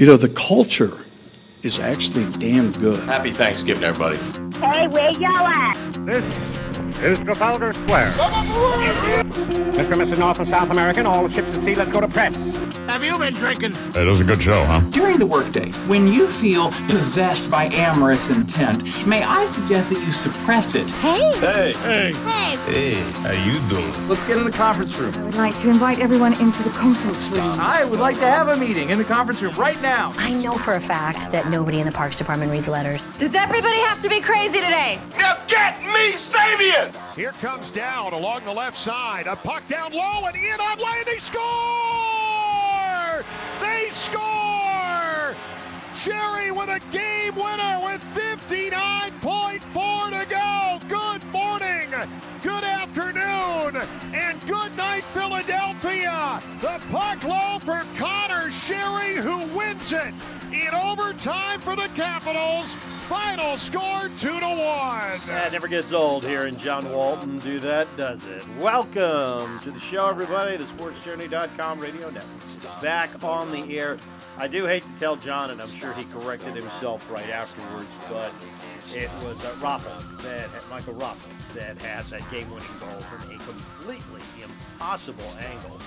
You know, the culture is actually damn good. Happy Thanksgiving, everybody. Hey, where y'all at? This is Trafalgar Square. Mr. and Mrs. North and South American, all the ships at sea, let's go to press. Have you been drinking? It was a good show, huh? During the workday, when you feel possessed by amorous intent, may I suggest that you suppress it? Hey! Hey. Hey. Hey! Hey, how you doing? Let's get in the conference room. I would like to invite everyone into the conference room. I would like to have a meeting in the conference room right now. I know for a fact that nobody in the Parks Department reads letters. Does everybody have to be crazy today? Now get me Sabian! Here comes down along the left side. A puck down low and in on lane. They score! They score! Sheary with a game winner with 59.4 to go. Good morning, good afternoon, and good night, Philadelphia. The puck low for Conor Sheary, who wins it in overtime for the Capitals. Final score two to one. That never gets old hearing John Walton do that, does it? Welcome to the show, everybody. The SportsJourney.com radio network. Back on the air. I do hate to tell John, and I'm sure he corrected himself right afterwards, but it was uh, Raffl that Michael Raffl that had that game-winning goal from a completely impossible angle.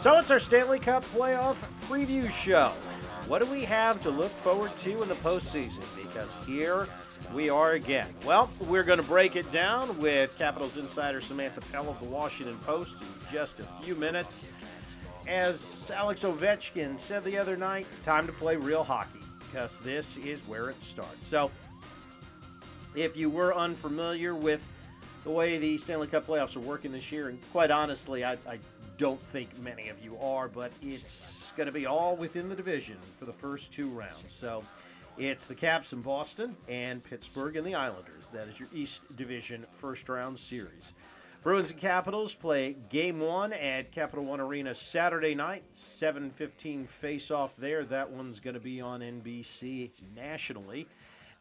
So it's our Stanley Cup playoff preview show. What do we have to look forward to in the postseason? Because here we are again. Well, we're going to break it down with Capitals insider Samantha Pell of the Washington Post in just a few minutes. As Alex Ovechkin said the other night, time to play real hockey because this is where it starts. So, if you were unfamiliar with the way the Stanley Cup playoffs are working this year, and quite honestly, I, I don't think many of you are, but it's going to be all within the division for the first two rounds. So it's the Caps in Boston and Pittsburgh and the Islanders. That is your East Division first round series. Bruins and Capitals play game one at Capital One Arena Saturday night, 7:15 face-off there. That one's going to be on NBC nationally.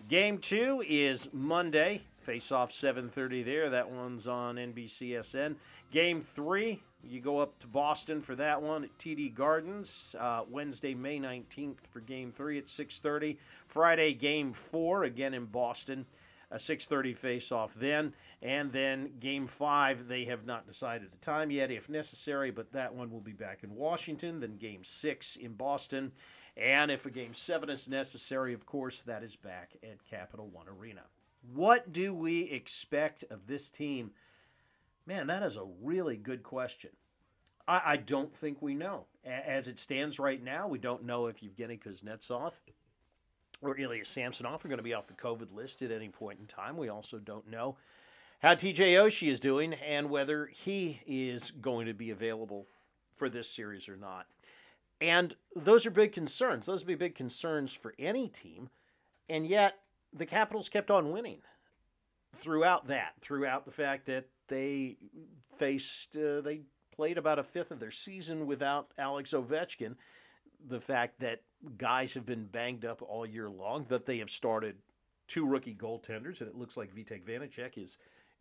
Game two is Monday, face-off 7:30 there. That one's on NBCSN. Game three, you go up to Boston for that one at TD Gardens uh, Wednesday, May 19th for Game three at 6:30. Friday, Game four again in Boston, a 6:30 face-off then, and then Game five. They have not decided the time yet, if necessary, but that one will be back in Washington. Then Game six in Boston. And if a game seven is necessary, of course, that is back at Capital One Arena. What do we expect of this team? Man, that is a really good question. I, I don't think we know. A- As it stands right now, we don't know if Evgeny Kuznetsov or Ilya Samsonov are going to be off the COVID list at any point in time. We also don't know how TJ Oshie is doing and whether he is going to be available for this series or not. And those are big concerns. Those would be big concerns for any team. And yet, the Capitals kept on winning throughout that, throughout the fact that they faced, uh, they played about a fifth of their season without Alex Ovechkin. The fact that guys have been banged up all year long, that they have started two rookie goaltenders, and it looks like Vitek Vanecek is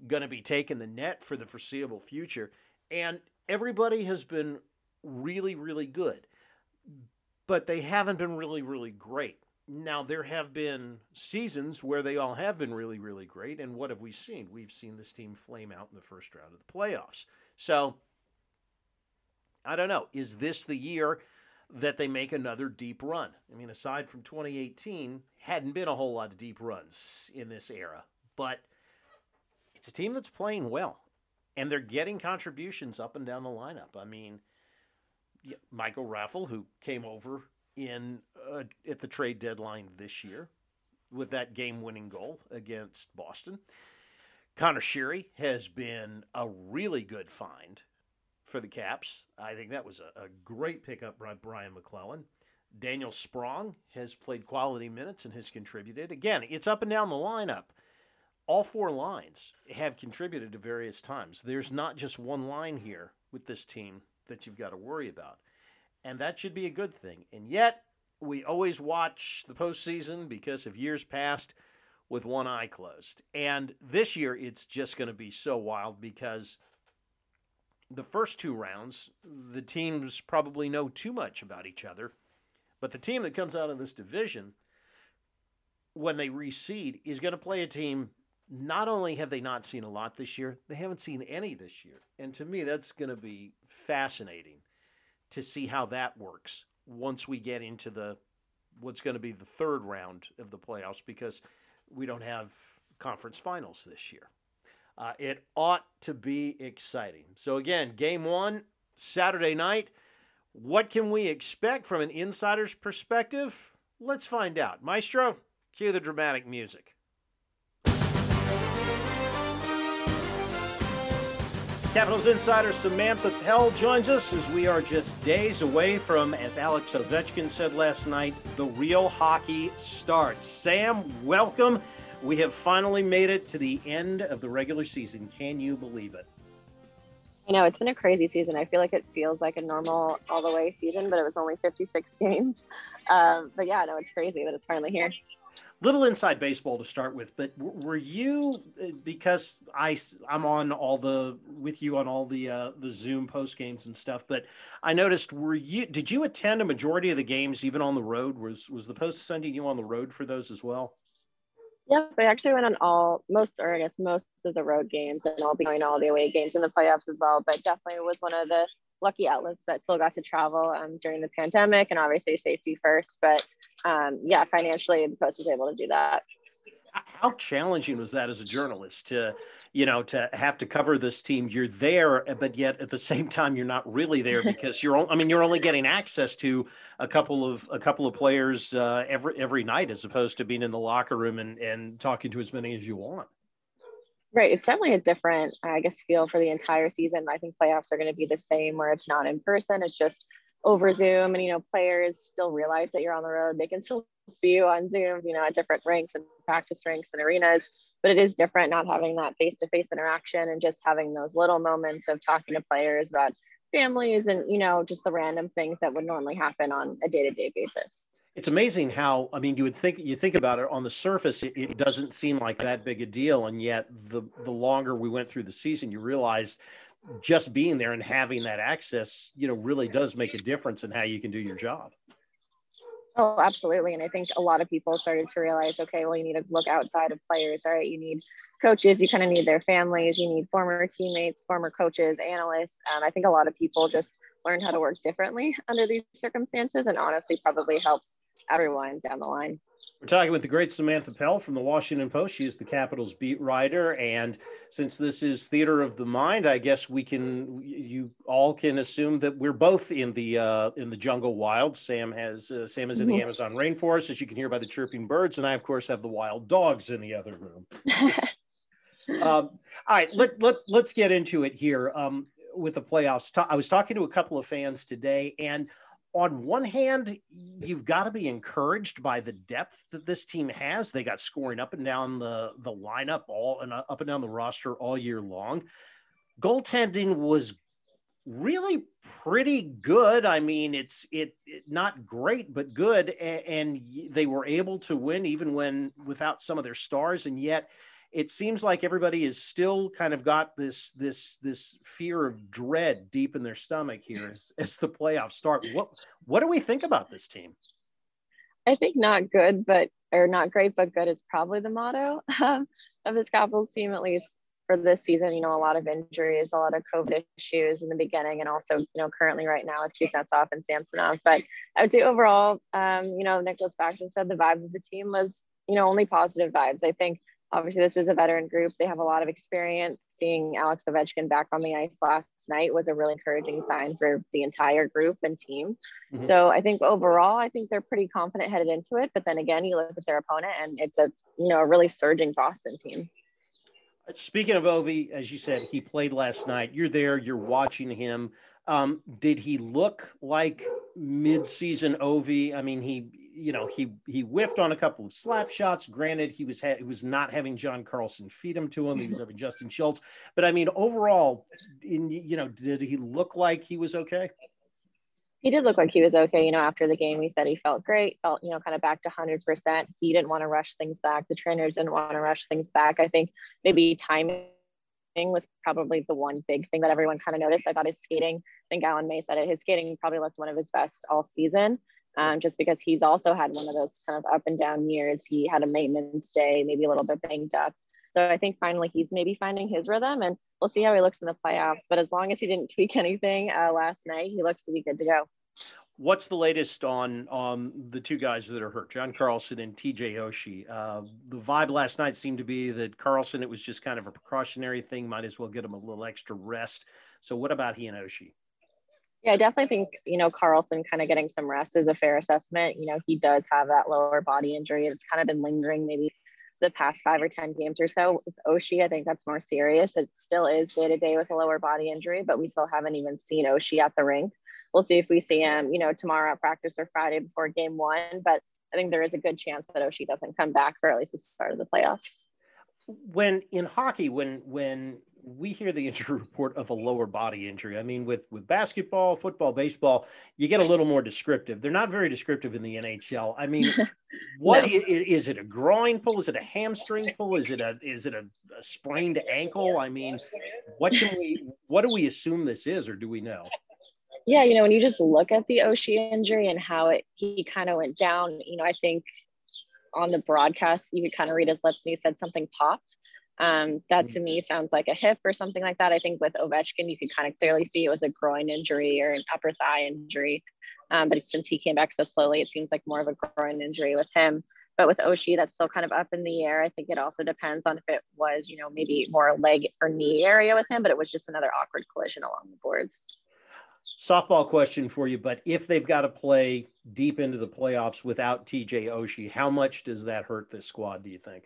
going to be taking the net for the foreseeable future. And everybody has been really, really good but they haven't been really, really great. Now, there have been seasons where they all have been really, really great. And what have we seen? We've seen this team flame out in the first round of the playoffs. So, I don't know. Is this the year that they make another deep run? I mean, aside from 2018, hadn't been a whole lot of deep runs in this era. But it's a team that's playing well. And they're getting contributions up and down the lineup. I mean, Michael Raffl, who came over in uh, at the trade deadline this year with that game-winning goal against Boston. Conor Sheary has been a really good find for the Caps. I think that was a, a great pickup by Brian MacLellan. Daniel Sprong has played quality minutes and has contributed. Again, it's up and down the lineup. All four lines have contributed to various times. There's not just one line here with this team that you've got to worry about. And that should be a good thing. And yet, we always watch the postseason because of years past with one eye closed. And this year, it's just going to be so wild because the first two rounds, the teams probably know too much about each other But the team that comes out of this division, when they reseed, is going to play a team. Not only have they not seen a lot this year, they haven't seen any this year. And to me, that's going to be fascinating to see how that works once we get into the what's going to be the third round of the playoffs because we don't have conference finals this year. Uh, it ought to be exciting. So, again, game one, Saturday night. What can we expect from an insider's perspective? Let's find out. Maestro, cue the dramatic music. Capitals insider Samantha Pell joins us as we are just days away from, as Alex Ovechkin said last night, the real hockey starts. Sam, welcome. We have finally made it to the end of the regular season. Can you believe it? I know it's been a crazy season. I feel like it feels like a normal all the way season, but it was only 56 games. Um, but yeah, no, it's crazy that it's finally here little inside baseball to start with, but were you uh, because I I'm on all the with you on all the uh, the Zoom post games and stuff, but I noticed were you did you attend a majority of the games even on the road? Was was the post sending you on the road for those as well? Yep, I actually went on all most or I guess most of the road games, and I'll be going all the away games in the playoffs as well. But definitely was one of the lucky outlets that still got to travel um, during the pandemic and obviously safety first. But um, yeah, financially, the Post was able to do that. How challenging was that as a journalist to, you know, to have to cover this team? You're there, but yet at the same time, you're not really there because you're. I mean, you're only getting access to a couple of a couple of players uh, every every night, as opposed to being in the locker room and and talking to as many as you want. Right. It's definitely a different, I guess, feel for the entire season. I think playoffs are going to be the same where it's not in person. It's just over Zoom. And, you know, players still realize that you're on the road. They can still see you on Zooms, you know, at different rinks and practice rinks and arenas. But it is different not having that face to face interaction and just having those little moments of talking to players about families and you know just the random things that would normally happen on a day-to-day basis it's amazing how i mean you would think you think about it on the surface it, it, doesn't seem like that big a deal and yet the the longer we went through the season you realize just being there and having that access you know really does make a difference in how you can do your job Oh, absolutely. And I think a lot of people started to realize, okay, well, you need to look outside of players, all right? You need coaches, you kind of need their families, you need former teammates, former coaches, analysts. And I think a lot of people just learn how to work differently under these circumstances and honestly probably helps everyone down the line. We're talking with the great Samantha Pell from the Washington Post. She is the Capitals beat writer. And since this is theater of the mind, I guess we can, you all can assume that we're both in the uh, in the jungle wild. Sam has uh, Sam is in the mm-hmm. Amazon rainforest, as you can hear by the chirping birds, and I of course have the wild dogs in the other room. um, all right, let let let's get into it here um, with the playoffs. I was talking to a couple of fans today, and on one hand, you've got to be encouraged by the depth that this team has. They got scoring up and down the the lineup all and uh, up and down the roster all year long. Goaltending was really pretty good. I mean, it's it, it not great, but good, and, and they were able to win even when without some of their stars, and yet it seems like everybody is still kind of got this this this fear of dread deep in their stomach here as, as the playoffs start. What what do we think about this team? I think not good, but or not great, but good is probably the motto um, of this Capitals team, at least for this season. You know, a lot of injuries, a lot of COVID issues in the beginning, and also you know currently right now with Kuznetsov and Samsonov. But I would say overall, um, you know, Nicklas Backstrom said the vibe of the team was you know only positive vibes. I think obviously this is a veteran group. They have a lot of experience. Seeing Alex Ovechkin back on the ice last night was a really encouraging sign for the entire group and team. Mm-hmm. So I think overall, I think they're pretty confident headed into it. But then again, you look at their opponent and it's a, you know, a really surging Boston team. Speaking of Ovi, as you said, he played last night. You're there, you're watching him. Um, did he look like mid-season Ovi? I mean, he you know he he whiffed on a couple of slap shots. Granted, he was ha- he was not having John Carlson feed him to him. He was having Justin Schultz. But I mean, overall, in you know, did he look like he was okay? He did look like he was okay. You know, after the game, he said he felt great, felt you know kind of back to hundred percent. He didn't want to rush things back. The trainers didn't want to rush things back. I think maybe timing was probably the one big thing that everyone kind of noticed. I thought his skating, I think Alan May said it, his skating probably looked one of his best all season. Um, just because he's also had one of those kind of up and down years. He had a maintenance day, maybe a little bit banged up. So I think finally he's maybe finding his rhythm and we'll see how he looks in the playoffs. But as long as he didn't tweak anything uh, last night, he looks to be good to go. What's the latest on um, the two guys that are hurt, John Carlson and TJ Oshie? Uh, the vibe last night seemed to be that Carlson, it was just kind of a precautionary thing, might as well get him a little extra rest. So, what about he and Oshie? Yeah, I definitely think, you know, Carlson kind of getting some rest is a fair assessment. You know, he does have that lower body injury. It's kind of been lingering maybe the past five or 10 games or so. With Oshie, I think that's more serious. It still is day to day with a lower body injury, but we still haven't even seen Oshie at the rink. We'll see if we see him, you know, tomorrow at practice or Friday before game one. But I think there is a good chance that Oshie doesn't come back for at least the start of the playoffs. When in hockey, when when we hear the injury report of a lower body injury. I mean, with with basketball, football, baseball, you get a little more descriptive. They're not very descriptive in the NHL. I mean, what no. is, is, it? A groin pull? Is it a hamstring pull? Is it a is it a, a sprained ankle? I mean, what can we? What do we assume this is, or do we know? Yeah, you know, when you just look at the Oshie injury and how it he kind of went down, you know, I think on the broadcast you could kind of read his lips and he said something popped. Um, that to me sounds like a hip or something like that. I think with Ovechkin, you could kind of clearly see it was a groin injury or an upper thigh injury. Um, but since he came back so slowly, it seems like more of a groin injury with him. But with Oshie, that's still kind of up in the air. I think it also depends on if it was, you know, maybe more leg or knee area with him, but it was just another awkward collision along the boards. Softball question for you, but if they've got to play deep into the playoffs without TJ Oshie, how much does that hurt this squad, do you think?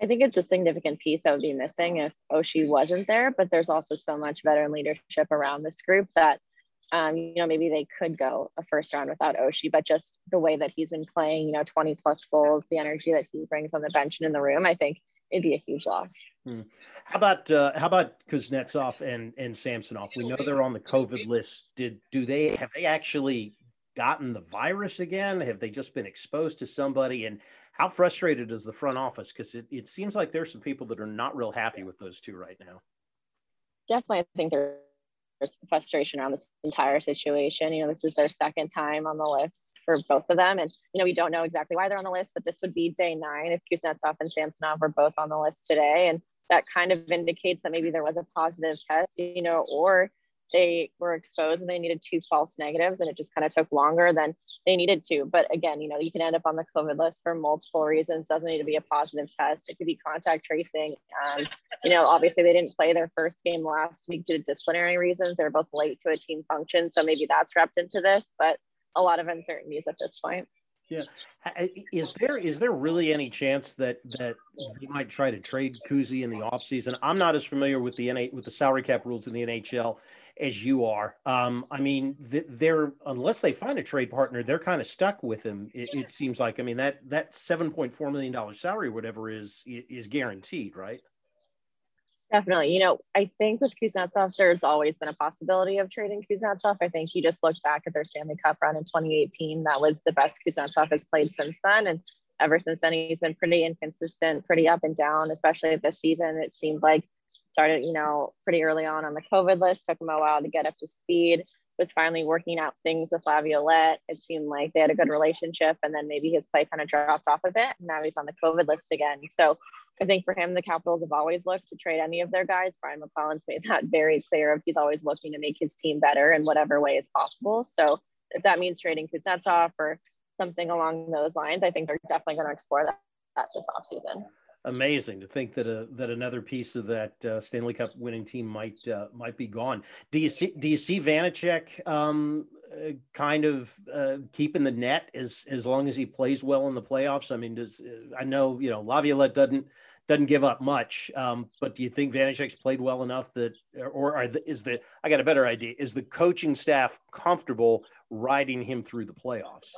I think it's a significant piece that would be missing if Oshie wasn't there, but there's also so much veteran leadership around this group that, um, you know, maybe they could go a first round without Oshie. but just the way that he's been playing, you know, 20 plus goals, the energy that he brings on the bench and in the room, I think it'd be a huge loss. Hmm. How about uh, how about Kuznetsov and and Samsonov? We know they're on the COVID list. Did do they have they actually gotten the virus again? Have they just been exposed to somebody? And how frustrated is the front office? Because it, it seems like there's some people that are not real happy with those two right now. Definitely, I think there's frustration around this entire situation. You know, this is their second time on the list for both of them. And, you know, we don't know exactly why they're on the list, but this would be day nine if Kuznetsov and Samsonov were both on the list today. And that kind of indicates that maybe there was a positive test, you know, or they were exposed and they needed two false negatives and it just kind of took longer than they needed to. But again, you know, you can end up on the COVID list for multiple reasons. Doesn't need to be a positive test. It could be contact tracing. Um, you know, obviously they didn't play their first game last week due to disciplinary reasons. They're both late to a team function. So maybe that's wrapped into this, but a lot of uncertainties at this point. Yeah, is there is there really any chance that that they might try to trade Kuzi in the offseason? I'm not as familiar with the NA with the salary cap rules in the NHL as you are. Um, I mean, they're unless they find a trade partner, they're kind of stuck with him. It, it seems like. I mean that that seven point four million dollar salary, whatever is is guaranteed, right? Definitely. You know, I think with Kuznetsov, there's always been a possibility of trading Kuznetsov. I think you just look back at their Stanley Cup run in 2018. That was the best Kuznetsov has played since then. And ever since then, he's been pretty inconsistent, pretty up and down, especially this season. It seemed like started, you know, pretty early on on the COVID list, took him a while to get up to speed, was finally working out things with Laviolette. It seemed like they had a good relationship, and then maybe his play kind of dropped off a bit. And now he's on the COVID list again. So I think for him, the Capitals have always looked to trade any of their guys. Brian MacLellan's made that very clear of he's always looking to make his team better in whatever way is possible. So if that means trading Kuznetsov or something along those lines, I think they're definitely going to explore that, that this offseason amazing to think that a, that another piece of that uh, Stanley Cup winning team might uh, might be gone. Do you see do you see Vanecek um, uh, kind of uh, keeping the net as as long as he plays well in the playoffs? I mean, does I know you know Laviolette doesn't doesn't give up much, um, but do you think Vanecek's played well enough that, or are the, is the I got a better idea? Is the coaching staff comfortable riding him through the playoffs?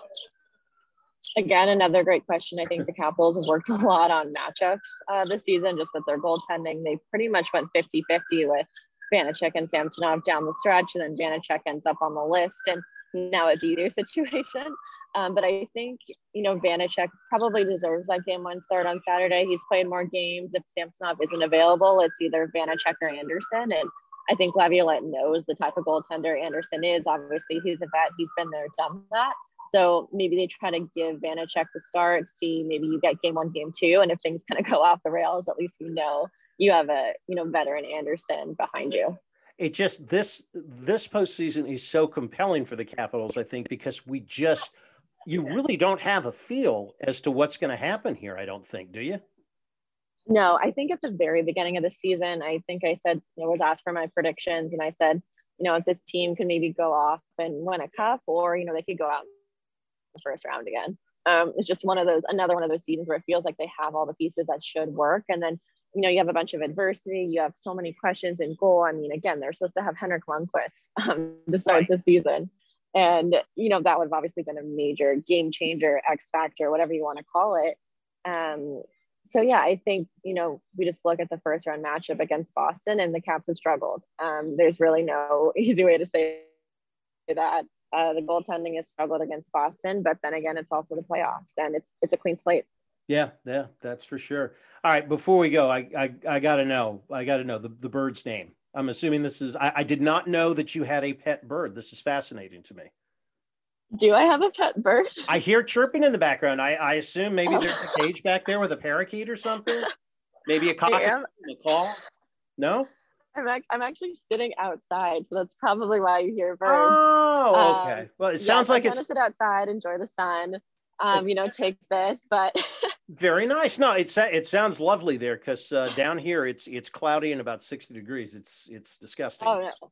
Again, another great question. I think the Capitals have worked a lot on matchups uh, this season, just with their goaltending. They pretty much went 50 50 with Vanecek and Samsonov down the stretch, and then Vanecek ends up on the list. And now a Didu situation. Um, but I think, you know, Vanecek probably deserves that game one start on Saturday. He's played more games. If Samsonov isn't available, it's either Vanecek or Anderson. And I think Laviolette knows the type of goaltender Anderson is. Obviously, he's a vet. He's been there, done that. So maybe they try to give Vanecek the start, see maybe you get game one, game two, and if things kind of go off the rails, at least you know you have a you know veteran Anderson behind you. It just this this postseason is so compelling for the Capitals, I think, because we just you really don't have a feel as to what's going to happen here. I don't think, do you? No, I think at the very beginning of the season, I think I said I was asked for my predictions, and I said, you know, if this team can maybe go off and win a cup, or you know, they could go out the first round again. Um, it's just one of those, another one of those seasons where it feels like they have all the pieces that should work, and then you know, you have a bunch of adversity. You have so many questions in goal. I mean, again, they're supposed to have Henrik Lundqvist um, to start right. the season. And, you know, that would have obviously been a major game changer, X factor, whatever you want to call it. Um, so, yeah, I think, you know, we just look at the first round matchup against Boston and the Caps have struggled. Um, there's really no easy way to say that. Uh, the goaltending has struggled against Boston, but then again, it's also the playoffs and it's it's a clean slate. Yeah, yeah, that's for sure. All right, before we go, I I, I got to know, I got to know the, the bird's name. I'm assuming this is. I, I did not know that you had a pet bird. This is fascinating to me. Do I have a pet bird? I hear chirping in the background. I, I assume maybe there's a cage back there with a parakeet or something. Maybe a in the call. No. I'm, ac- I'm actually sitting outside, so that's probably why you hear birds. Oh, okay. Um, well, it sounds like I'm it's. sit outside, enjoy the sun. Um, you know, take this, but. very nice. No, it's it sounds lovely there because uh, down here it's it's cloudy and about sixty degrees. It's it's disgusting. Oh no.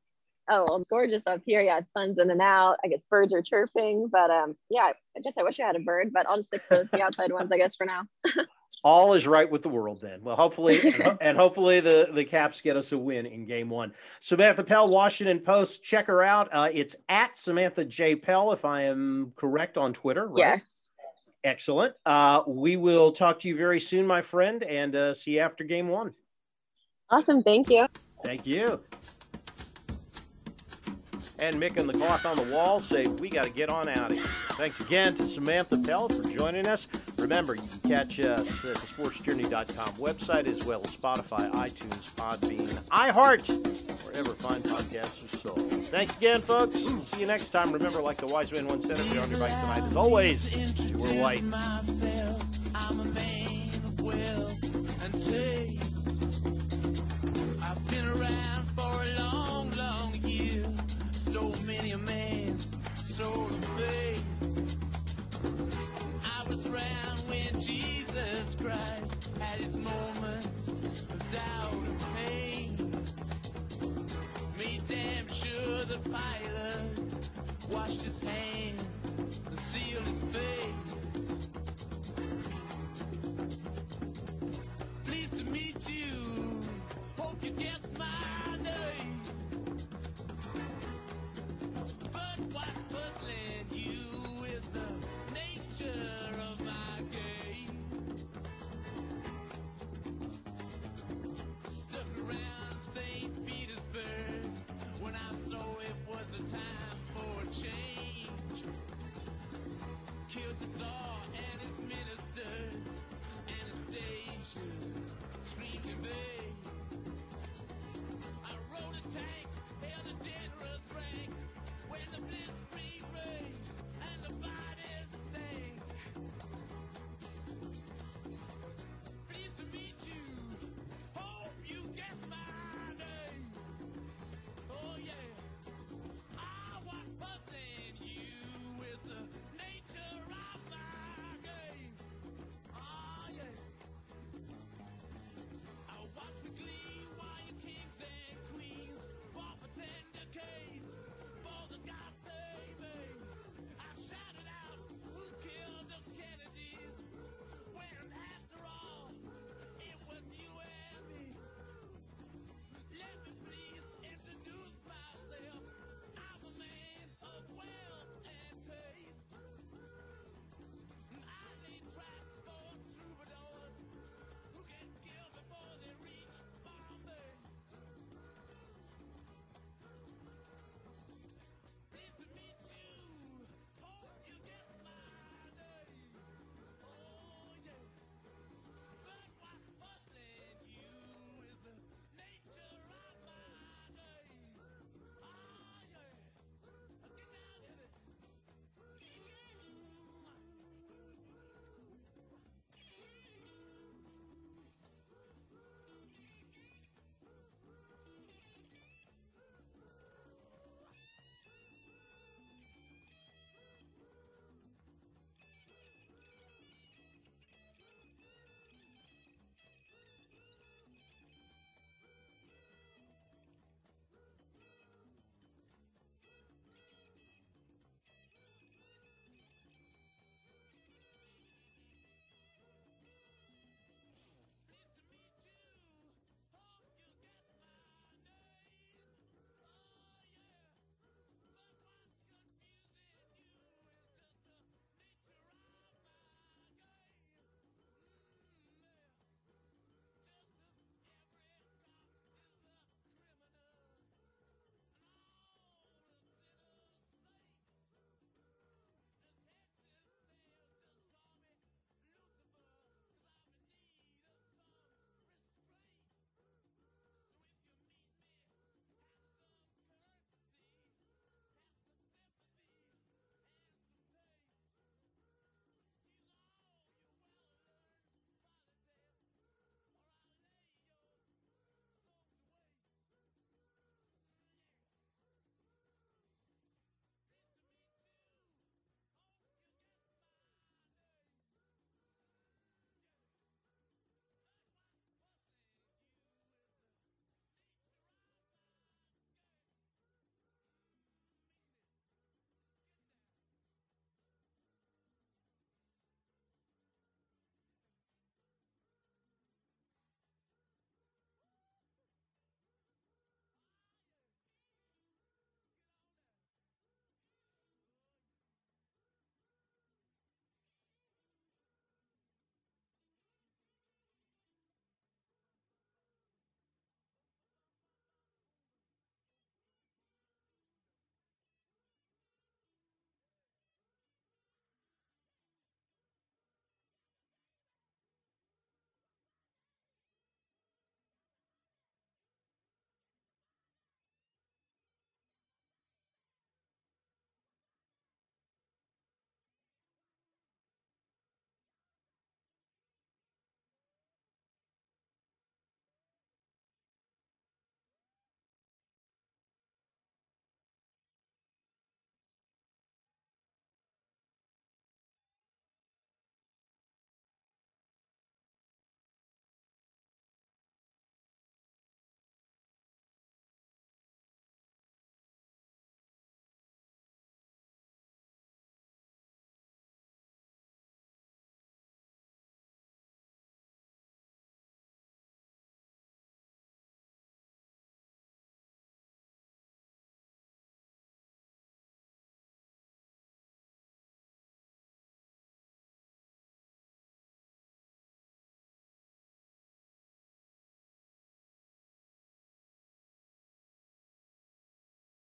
Oh, well, it's gorgeous up here. Yeah, sun's in and out. I guess birds are chirping, but um, yeah, I guess I wish I had a bird, but I'll just stick to the outside ones, I guess, for now. all is right with the world then. Well, hopefully, and hopefully the, the Caps get us a win in game one. Samantha Pell, Washington Post, check her out. Uh, it's at Samantha J. Pell, if I am correct on Twitter, right? Yes. Excellent. Uh, we will talk to you very soon, my friend, and uh, see you after game one. Awesome. Thank you. Thank you and Mick and the clock on the wall say we got to get on out of here. Thanks again to Samantha Pell for joining us. Remember, you can catch us at the sportsjourney.com website as well as Spotify, iTunes, Podbean, iHeart, wherever fine podcasts are sold. Thanks again, folks. See you next time. Remember, like the wise man once said, if you're on your bike tonight, as always, we're white.